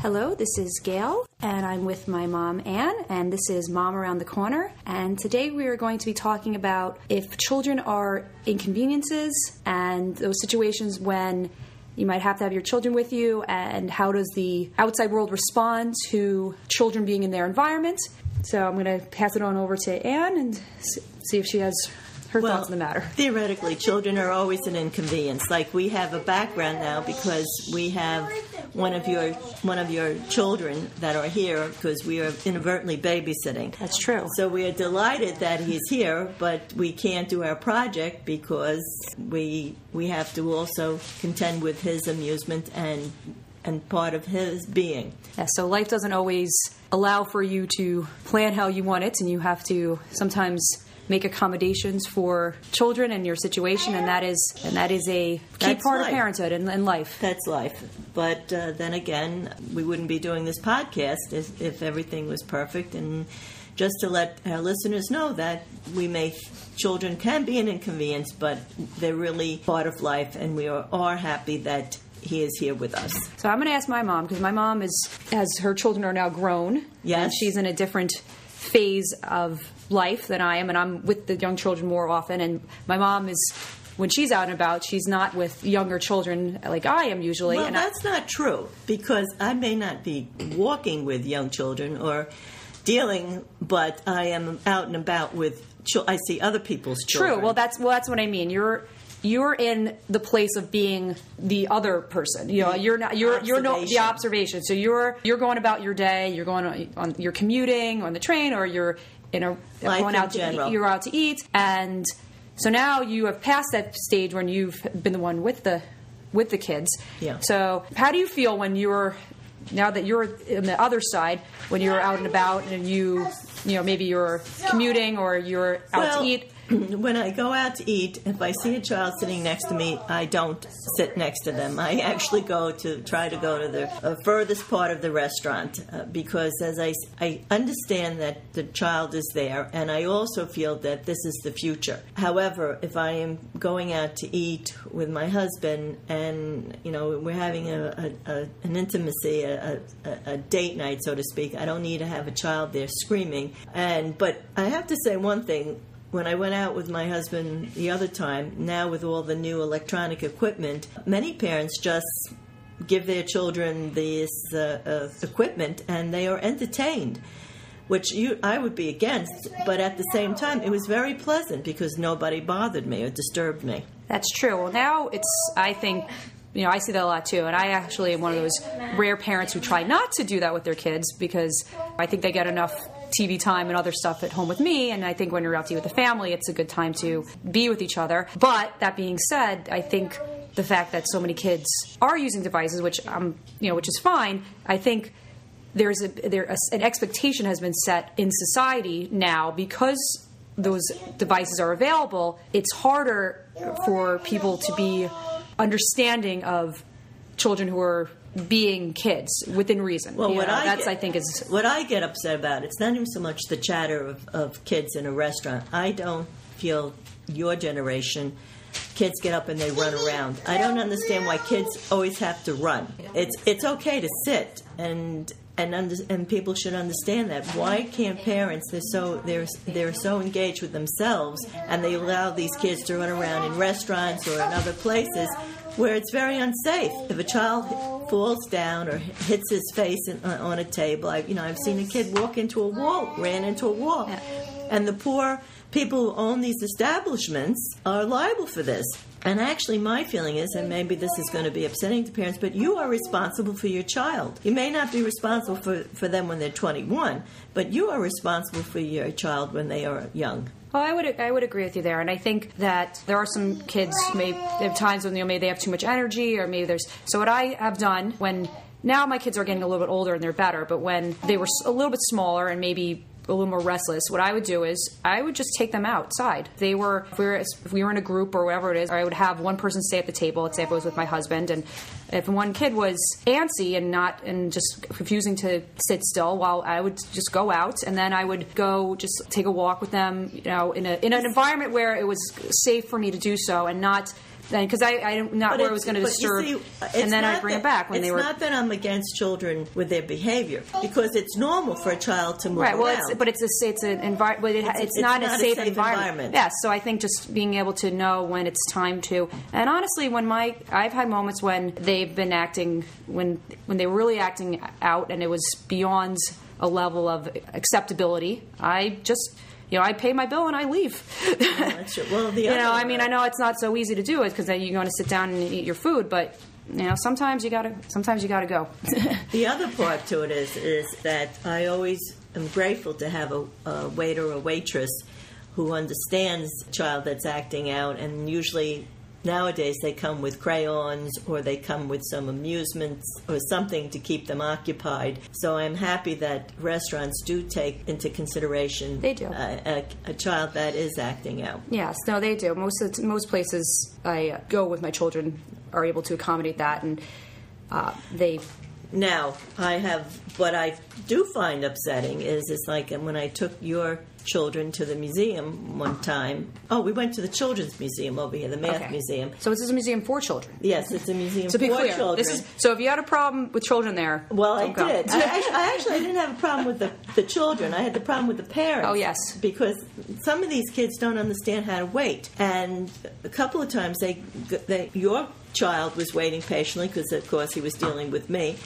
Hello, this is Gail, and I'm with my mom, Anne, and this is Mom Around the Corner. And today we are going to be talking about if children are inconveniences and those situations when you might have to have your children with you, and how does the outside world respond to children being in their environment. So I'm going to pass it on over to Anne and see if she has her well, thoughts on the matter. Theoretically, children are always an inconvenience. Like we have a background now because we have one of your one of your children that are here because we are inadvertently babysitting. That's true. So we are delighted that he's here, but we can't do our project because we we have to also contend with his amusement and and part of his being. Yeah, so life doesn't always allow for you to plan how you want it, and you have to sometimes make accommodations for children and your situation, and that is and that is a key That's part life. of parenthood and, and life. That's life. But uh, then again, we wouldn't be doing this podcast if, if everything was perfect. And just to let our listeners know that we may children can be an inconvenience, but they're really part of life, and we are, are happy that he is here with us. So I'm going to ask my mom because my mom is, as her children are now grown, Yes. and she's in a different phase of life than I am, and I'm with the young children more often. And my mom is, when she's out and about, she's not with younger children like I am usually. Well, and I- that's not true because I may not be walking with young children or dealing, but I am out and about with. Chil- I see other people's children. True. Well, that's well, that's what I mean. You're you're in the place of being the other person. You know, you're not. You're you're no the Observation. So you're you're going about your day. You're going on, on you're commuting on the train, or you're in a Life going in out to eat, you're out to eat, and so now you have passed that stage when you've been the one with the with the kids. Yeah. So how do you feel when you're now that you're on the other side when you're out and about and you you know maybe you're commuting or you're out Well, to eat when I go out to eat, if I see a child sitting next to me, I don't sit next to them. I actually go to try to go to the uh, furthest part of the restaurant uh, because, as I, I understand that the child is there, and I also feel that this is the future. However, if I am going out to eat with my husband and you know we're having a, a, a an intimacy, a, a, a date night, so to speak, I don't need to have a child there screaming. And but I have to say one thing when I went out with my husband the other time, now with all the new electronic equipment, many parents just give their children this uh, uh, equipment and they are entertained. Which you, I would be against, but at the same time, it was very pleasant because nobody bothered me or disturbed me. That's true. Well, now it's, I think, you know, I see that a lot too. And I actually am one of those rare parents who try not to do that with their kids because I think they get enough TV time and other stuff at home with me. And I think when you're out to eat with the family, it's a good time to be with each other. But that being said, I think the fact that so many kids are using devices, which um, you know, which is fine. I think there's a there a, an expectation has been set in society now because those devices are available. It's harder for people to be understanding of children who are being kids within reason. Well, what know, I that's get, I think is what I get upset about. It's not even so much the chatter of, of kids in a restaurant. I don't feel your generation. Kids get up and they run around. I don't understand why kids always have to run. It's it's okay to sit and and under, and people should understand that. Why can't parents? They're so they're they're so engaged with themselves and they allow these kids to run around in restaurants or in other places where it's very unsafe. If a child falls down or hits his face in, uh, on a table, I, you know, I've seen a kid walk into a wall, ran into a wall, and the poor people who own these establishments are liable for this. And actually, my feeling is, and maybe this is going to be upsetting to parents, but you are responsible for your child. You may not be responsible for, for them when they're 21, but you are responsible for your child when they are young. Well, I would I would agree with you there, and I think that there are some kids may have times when you know maybe they have too much energy, or maybe there's. So what I have done when now my kids are getting a little bit older and they're better, but when they were a little bit smaller and maybe a little more restless, what I would do is I would just take them outside. They were if we were if we were in a group or whatever it is, I would have one person stay at the table. Let's say if it was with my husband, and if one kid was antsy and not and just refusing to sit still, while I would just go out and then I would go just take a walk with them, you know, in a in an environment where it was safe for me to do so and not because I, I'm not But where I was going to but you disturb, see, and then I bring that- it back when it's they were. not that I'm against children with their behavior oh. because it's normal for a child to move Right. Well, around. it's, but it's a it's an environment. It, it's, it's not, not a a safe, safe environment. environment. Yeah. So I think just being able to know when it's time to, and honestly, when my I've had moments when they've been acting when when they were really acting out, and it was beyond a level of acceptability. I just. You know, I pay my bill and I leave. Oh, that's. Well, the you know, I mean, I know it's not so easy to do it because then you're going to sit down and eat your food, but you know, sometimes you gotta, sometimes you gotta go. The other part to it is is that I always am grateful to have a, a waiter or waitress who understands a child that's acting out, and usually nowadays they come with crayons or they come with some amusements or something to keep them occupied. So I'm happy that restaurants do take into consideration They do. a, a, a child that is acting out. Yes, no, they do. Most of the, most places I uh, go with my children are able to accommodate that, and uh, they. Now, I have what I do find upsetting is it's like when I took your children to the museum one time. Oh, we went to the Children's Museum over here, the Math Okay. Museum. So this is a museum for children. Yes, it's a museum To be clear, children. this is so. If you had a problem with children there, well, I go. did. I actually, I actually didn't have a problem with the, the children. I had the problem with the parents. Oh, yes. because some of these kids don't understand how to wait, and a couple of times they, they your child was waiting patiently because, of course, he was dealing with me.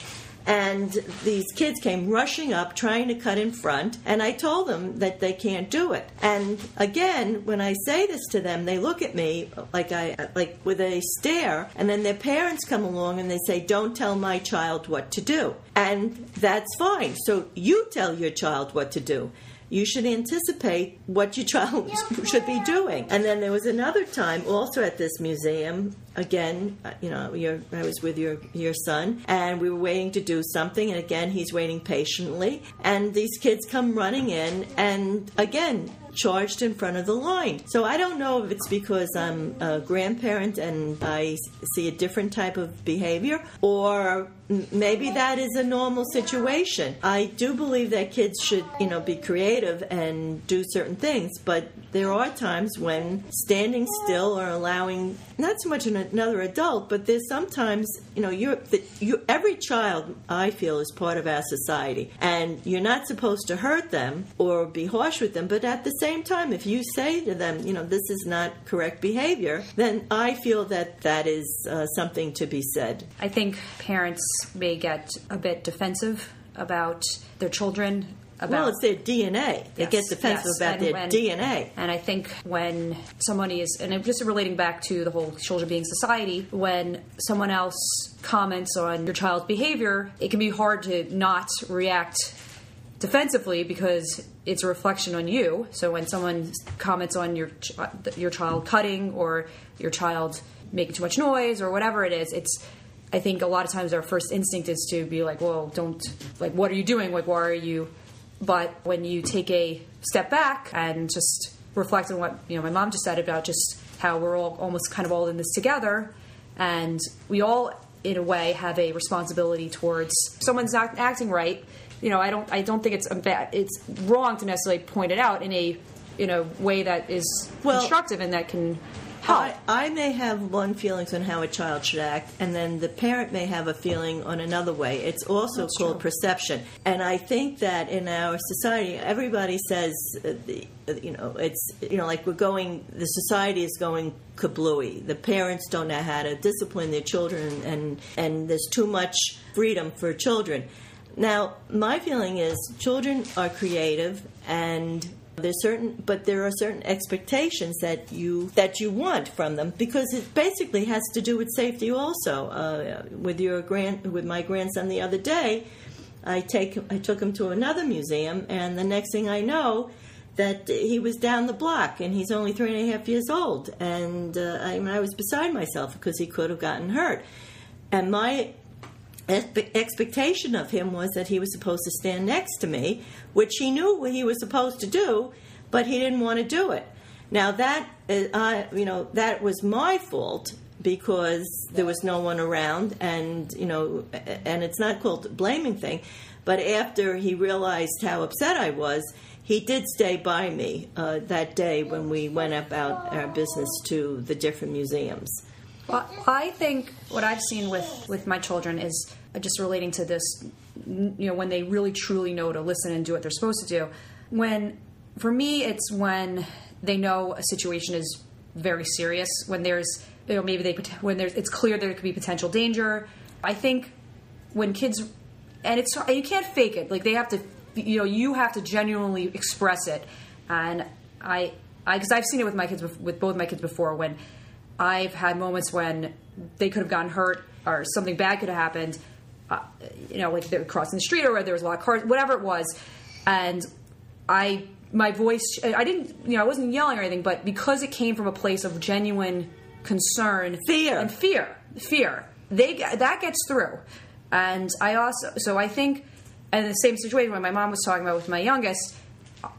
And these kids came rushing up, trying to cut in front, and I told them that they can't do it. And again, when I say this to them, they look at me like I like with a stare, and then their parents come along and they say, "Don't tell my child what to do," and that's fine. So you tell your child what to do you should anticipate what your child should be doing. And then there was another time, also at this museum. Again, uh, you know, your, I was with your your son, and we were waiting to do something. And again, he's waiting patiently. And these kids come running in, and again, charged in front of the line. So I don't know if it's because I'm a grandparent and I see a different type of behavior, or maybe that is a normal situation. I do believe that kids should, you know, be creative and do certain things, but there are times when standing still or allowing not so much another adult, but there's sometimes, you know, you're you every child I feel is part of our society, and you're not supposed to hurt them or be harsh with them, but at the same time, if you say to them, you know, this is not correct behavior, then I feel that that is uh, something to be said. I think parents may get a bit defensive about their children. About Well, it's their DNA. They Yes, get defensive yes. about And their when- DNA. And I think when somebody is, and I'm just relating back to the whole children being society, when someone else comments on your child's behavior, it can be hard to not react defensively because it's a reflection on you. So when someone comments on your ch- your child cutting or your child making too much noise or whatever it is, it's I think a lot of times our first instinct is to be like, "Well, don't like what are you doing? Like why are you but when you take a step back and just reflect on what you know my mom just said about just how we're all almost kind of all in this together and we all in a way have a responsibility towards someone's not acting right you know i don't i don't think it's a bad, it's wrong to necessarily point it out in a in a way that is Well, constructive and that can help I, I may have one feelings on how a child should act, and then the parent may have a feeling on another way. It's also That's called true. perception, and I think that in our society, everybody says, uh, the, uh, you know, it's you know, like we're going, the society is going kablooey. The parents don't know how to discipline their children, and and there's too much freedom for children. Now, my feeling is children are creative and there's certain but there are certain expectations that you that you want from them because it basically has to do with safety also. Uh, with your grand with my grandson the other day, I take I took him to another museum and the next thing I know that he was down the block and he's only three and a half years old and uh, I, mean, I was beside myself because he could have gotten hurt and my expectation of him was that he was supposed to stand next to me, which he knew he was supposed to do, but he didn't want to do it. Now that I, you know, that was my fault because there was no one around, and you know, and it's not called a blaming thing, but after he realized how upset I was. He did stay by me uh, that day when we went about our business to the different museums. Well, I think what I've seen with with my children is uh, just relating to this. You know, when they really truly know to listen and do what they're supposed to do. When, for me, it's when they know a situation is very serious. When there's, you know, maybe they when there's, it's clear there could be potential danger. I think when kids, and it's you can't fake it. Like they have to, you know, you have to genuinely express it. And I, I, because I've seen it with my kids, with both my kids before when I've had moments when they could have gotten hurt or something bad could have happened. Uh, you know, like they were crossing the street or there was a lot of cars, whatever it was, and I my voice I didn't you know I wasn't yelling or anything, but because it came from a place of genuine concern, fear, and fear, fear, they that gets through. And I also so I think, and the same situation when my mom was talking about with my youngest,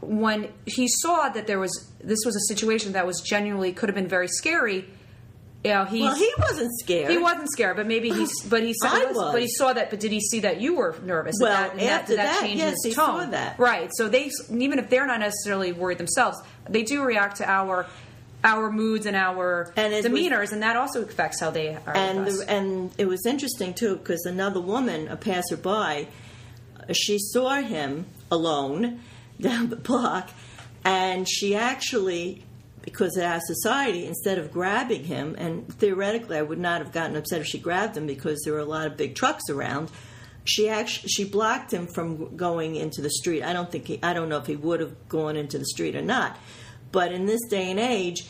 when he saw that there was this was a situation that was genuinely could have been very scary you know, he well, he wasn't scared. He wasn't scared, but maybe he's. But he saw. I was. But he saw that. But did he see that you were nervous? Well, that, after that, that, changed yes, his he tone. saw that. Right. So they, even if they're not necessarily worried themselves, they do react to our our moods and our and demeanors, was, and that also affects how they are. And the, and it was interesting too because another woman, a passerby, she saw him alone down the block, and she actually because our society, instead of grabbing him, and theoretically I would not have gotten upset if she grabbed him because there were a lot of big trucks around. She actually she blocked him from going into the street. I don't think he, I don't know if he would have gone into the street or not, but in this day and age,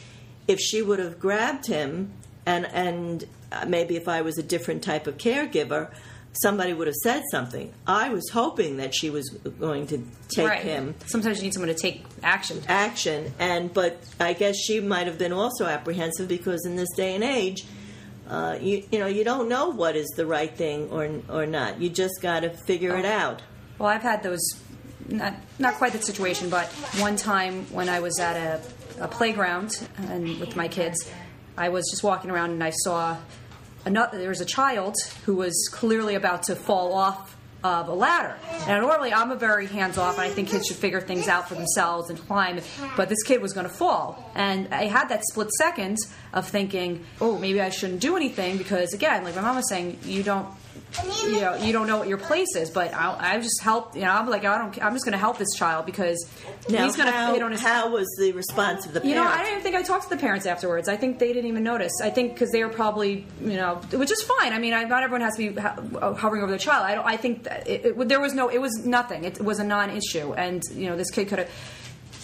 if she would have grabbed him and and uh, maybe if I was a different type of caregiver, somebody would have said something. I was hoping that she was going to take right. him. Sometimes you need someone to take action. Action, and but I guess she might have been also apprehensive because in this day and age, uh, you you know you don't know what is the right thing or or not. You just got to figure oh. it out. Well, I've had those. Not, not quite that situation, but one time when I was at a, a playground and with my kids, I was just walking around and I saw another, there was a child who was clearly about to fall off of a ladder. And normally I'm a very hands off, and I think kids should figure things out for themselves and climb. But this kid was going to fall, and I had that split second of thinking, oh, maybe I shouldn't do anything because, again, like my mom was saying, you don't you know you don't know what your place is but i, I just help you know i'm like i don't i'm just going to help this child because now, he's going to hit on his how was the response of the parents you know i didn't think i talked to the parents afterwards. I think they didn't even notice. I think because they were probably you know which is fine. I mean I, not everyone has to be hovering over their child. I don't i think that it, it, there was no it was nothing. It was a non-issue. And you know this kid could have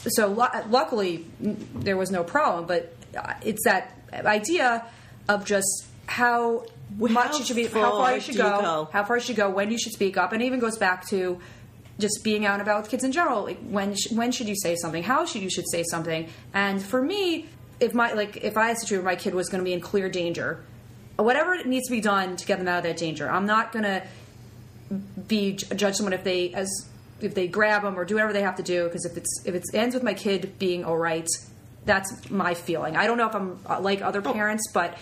so luckily there was no problem. But uh, it's that idea of just how much you should be, how far you should go, you go, how far you should go, when you should speak up, and it even goes back to just being out and about with kids in general. Like when sh- when should you say something? How should you should say something? And for me, if my like if I had a situation where my kid was going to be in clear danger, whatever needs to be done to get them out of that danger, I'm not going to be judge someone if they as if they grab them or do whatever they have to do because if it's if it ends with my kid being all right, that's my feeling. I don't know if I'm uh, like other oh. parents, but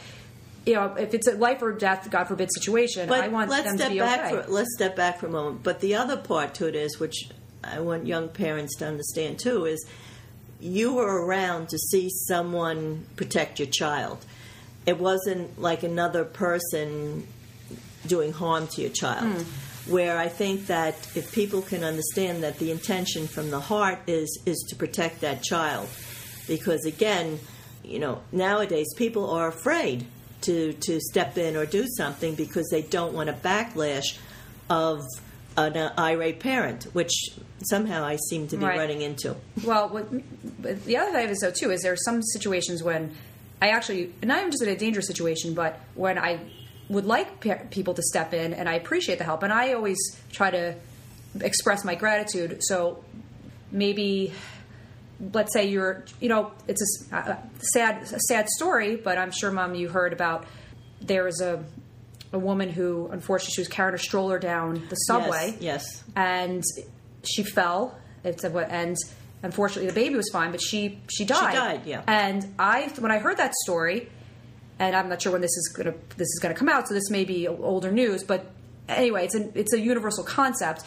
you know, if it's a life or death, God forbid, situation, but I want let's them step to be back okay. For, let's step back for a moment. But the other part to it is, which I want young parents to understand too, is you were around to see someone protect your child. It wasn't like another person doing harm to your child. Mm. Where I think that if people can understand that the intention from the heart is is to protect that child, because again, you know, nowadays people are afraid to to step in or do something because they don't want a backlash of an uh, irate parent, which somehow I seem to be right. running into. Well, what, the other thing is though too is there are some situations when I actually not even just in a dangerous situation, but when I would like pe- people to step in and I appreciate the help, and I always try to express my gratitude. So maybe let's say you're, you know, it's a, a sad, a sad story, but I'm sure, Mom, you heard about there was a a woman who, unfortunately, she was carrying a stroller down the subway. Yes. yes. And she fell. It's a, and unfortunately, the baby was fine, but she she died. She died. Yeah. And I, when I heard that story, and I'm not sure when this is gonna this is gonna come out, so this may be older news, but anyway, it's a it's a universal concept.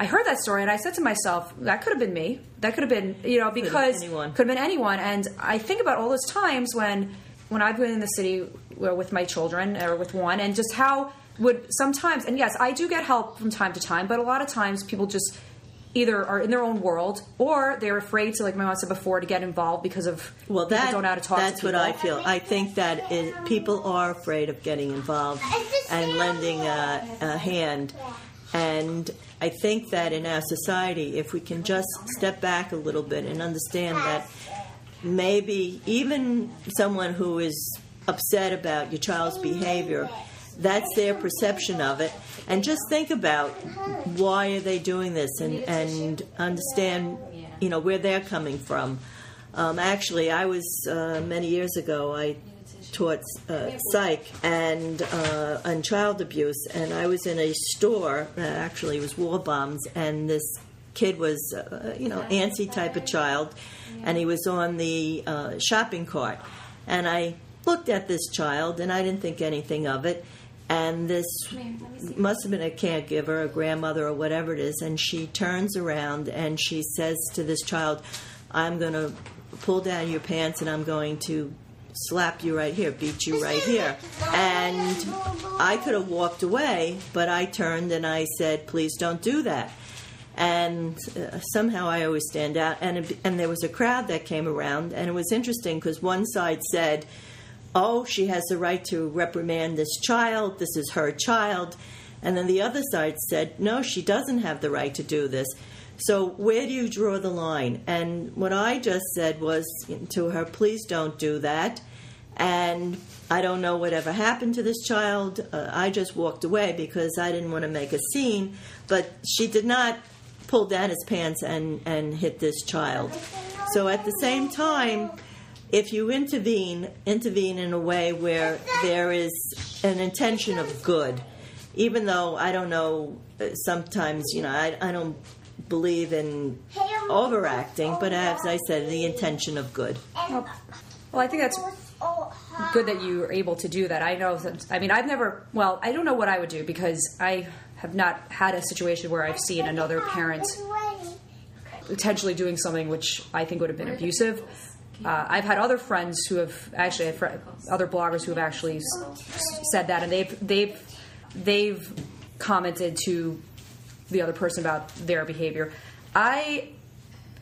I heard that story and I said to myself, that could have been me. That could have been, you know, because could have, could have been anyone. And I think about all those times when when I've been in the city with my children or with one, and just how would sometimes, and yes, I do get help from time to time, but a lot of times people just either are in their own world or they're afraid to, like my mom said before, to get involved because of Well, people don't know how to talk that's to what. I feel. I think that is, people are afraid of getting involved and lending a, a hand. And I think that in our society, if we can just step back a little bit and understand that maybe even someone who is upset about your child's behavior, that's their perception of it. And just think about why are they doing this and, and understand, you know, where they're coming from. Um, actually, I was uh, many years ago. I taught uh, psych and uh, and child abuse, and I was in a store. Uh, actually, it was Waldbaum's, and this kid was, uh, you know, antsy type of child, and he was on the uh, shopping cart, and I looked at this child, and I didn't think anything of it. And this must have been a caregiver, a grandmother, or whatever it is. And she turns around and she says to this child, I'm going to pull down your pants and I'm going to slap you right here, beat you right here. And I could have walked away, but I turned and I said, please don't do that. And uh, somehow I always stand out. And, it, and there was a crowd that came around, and it was interesting because one side said, oh, she has the right to reprimand this child, this is her child. And then the other side said, no, she doesn't have the right to do this. So where do you draw the line? And what I just said was to her, please don't do that. And I don't know whatever happened to this child. Uh, I just walked away because I didn't want to make a scene. But she did not pull down his pants and, and hit this child. So at the same time, if you intervene, intervene in a way where there is an intention of good, even though I don't know, uh, sometimes, you know, I, I don't believe in overacting, but as I said, the intention of good. Well, I think that's good that you were able to do that. I know that, I mean, I've never, well, I don't know what I would do because I have not had a situation where I've seen another parent potentially doing something which I think would have been abusive. Uh, I've had other friends who have actually had fr- other bloggers who have actually s- said that, and they've they've they've commented to the other person about their behavior. I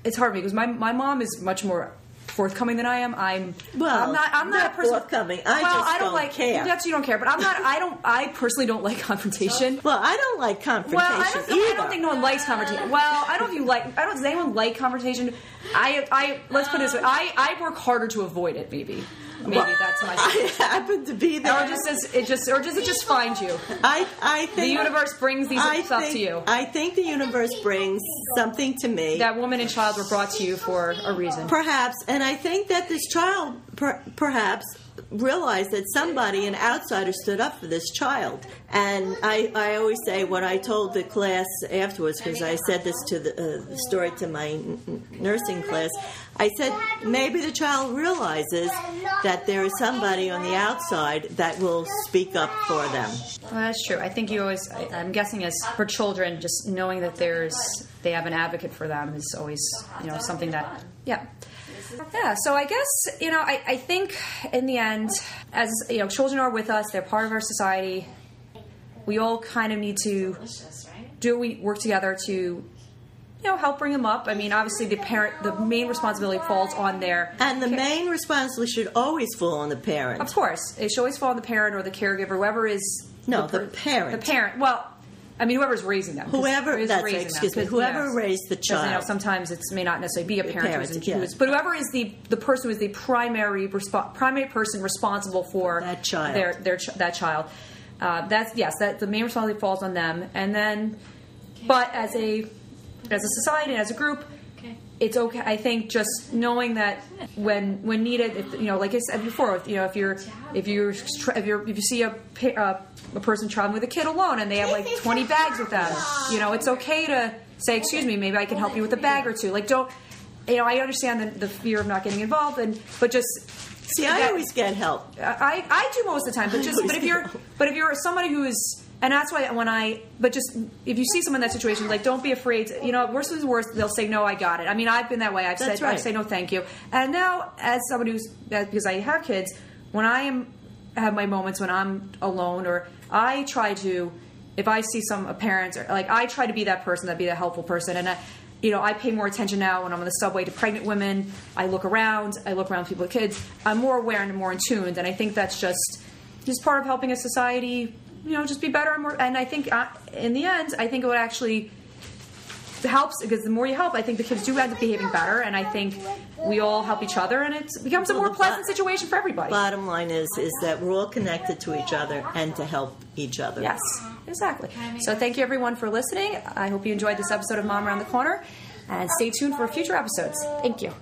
it's hard for me because my my mom is much more forthcoming than I am. I'm Well, I'm not I'm not, not a person forthcoming. I well, just I don't, don't like care. That's you don't care, but I'm not. I don't. I personally don't like confrontation. Well, I don't like confrontation Well, I don't. I don't think no one likes confrontation. Well, I don't think you like. I don't. Does anyone like confrontation? I, I. Let's put it this way. I, I work harder to avoid it. Maybe, maybe that's my. I happen to be there. Or just does it just, or does it just find you? I, I think The universe brings these I stuff think, to you. I think the universe brings something to me. That woman and child were brought to you for a reason. Perhaps, and I think that this child per, perhaps realized that somebody, an outsider, stood up for this child. And I, I always say what I told the class afterwards, because I said this to the, uh, the story to my n- nursing class. I said maybe the child realizes that there is somebody on the outside that will speak up for them. Well, that's true. I think you always. I, I'm guessing as for children, just knowing that there's they have an advocate for them is always you know something that yeah. Yeah, so I guess you know I, I think in the end, as you know, children are with us; they're part of our society. We all kind of need to do we work together to you know help bring them up. I mean, obviously the parent, the main responsibility falls on their And the main responsibility should always fall on the parent. Of course, it should always fall on the parent or the caregiver, whoever is No, per- the parent. The parent. Well, I mean, whoever's raising them. Whoever- is that's raising excuse them, me, whoever yes. raised the 'Cause, You know, child. sometimes it may not necessarily be a parent, parent, who's, in- yeah. who is, but whoever is the the person who is the primary respo- primary person responsible for That child. their their ch- that child. Uh, that's yes, that the main responsibility falls on them, and then, but as a as a society as a group, it's okay. I think just knowing that when when needed, if you know, like I said before, if, you know, if you're if you're if you're if you see a pa- uh, a person traveling with a kid alone and they have like 20 bags with them, you know, it's okay to say, "Excuse me, maybe I can help you with a bag or two. Like, don't you know? I understand the, the fear of not getting involved, and but just See, I that- always get help. I, I do most of the time, but just but if you're but if you're somebody who is and that's why when I but just if you see someone in that situation, like don't be afraid. To, you know, worst is worst, they'll say no, I got it. I mean, I've been that way. I've That's said I say no, thank you. And now as somebody who's uh, because I have kids when I am have my moments when I'm alone, or I try to, if I see some a parents, or like I try to be that person, that be the helpful person, and I, you know, I pay more attention now when I'm on the subway to pregnant women. I look around, I look around people with kids. I'm more aware and more in tuned, and I think that's just just part of helping a society, you know, just be better and more. And I think uh, in the end, I think it would actually helps because the more you help, I think the kids do end up behaving better, and I think we all help each other, and it becomes a more pleasant situation for everybody. Bottom line is is that we're all connected to each other and to help each other. Yes, exactly. So thank you everyone for listening. I hope you enjoyed this episode of Mom Around the Corner, and stay tuned for future episodes. Thank you.